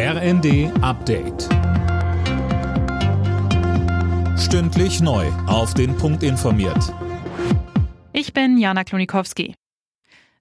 RND Update. Stündlich neu. Auf den Punkt informiert. Ich bin Jana Klonikowski.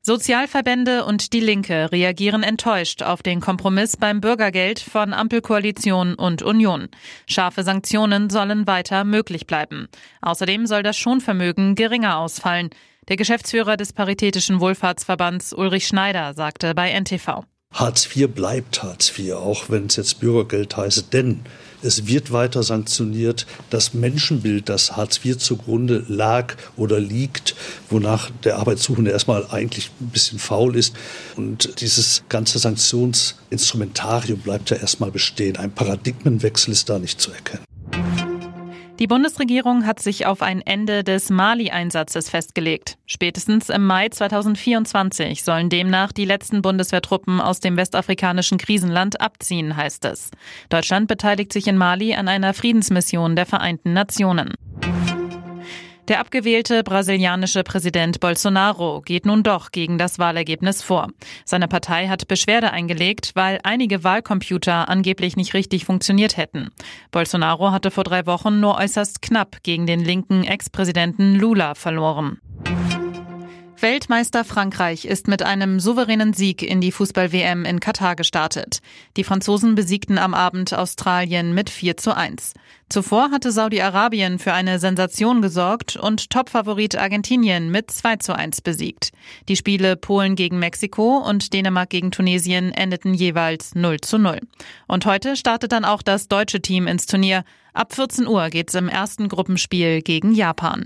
Sozialverbände und die Linke reagieren enttäuscht auf den Kompromiss beim Bürgergeld von Ampelkoalition und Union. Scharfe Sanktionen sollen weiter möglich bleiben. Außerdem soll das Schonvermögen geringer ausfallen. Der Geschäftsführer des Paritätischen Wohlfahrtsverbands Ulrich Schneider sagte bei NTV. Hartz IV bleibt Hartz IV, auch wenn es jetzt Bürgergeld heißt, denn es wird weiter sanktioniert. Das Menschenbild, das Hartz IV zugrunde lag oder liegt, wonach der Arbeitssuchende erstmal eigentlich ein bisschen faul ist. Und dieses ganze Sanktionsinstrumentarium bleibt ja erstmal bestehen. Ein Paradigmenwechsel ist da nicht zu erkennen. Die Bundesregierung hat sich auf ein Ende des Mali-Einsatzes festgelegt. Spätestens im Mai 2024 sollen demnach die letzten Bundeswehrtruppen aus dem westafrikanischen Krisenland abziehen, heißt es. Deutschland beteiligt sich in Mali an einer Friedensmission der Vereinten Nationen. Der abgewählte brasilianische Präsident Bolsonaro geht nun doch gegen das Wahlergebnis vor. Seine Partei hat Beschwerde eingelegt, weil einige Wahlcomputer angeblich nicht richtig funktioniert hätten. Bolsonaro hatte vor drei Wochen nur äußerst knapp gegen den linken Ex-Präsidenten Lula verloren. Weltmeister Frankreich ist mit einem souveränen Sieg in die Fußball-WM in Katar gestartet. Die Franzosen besiegten am Abend Australien mit 4 zu 1. Zuvor hatte Saudi-Arabien für eine Sensation gesorgt und Topfavorit Argentinien mit 2 zu 1 besiegt. Die Spiele Polen gegen Mexiko und Dänemark gegen Tunesien endeten jeweils 0 zu 0. Und heute startet dann auch das deutsche Team ins Turnier. Ab 14 Uhr geht's im ersten Gruppenspiel gegen Japan.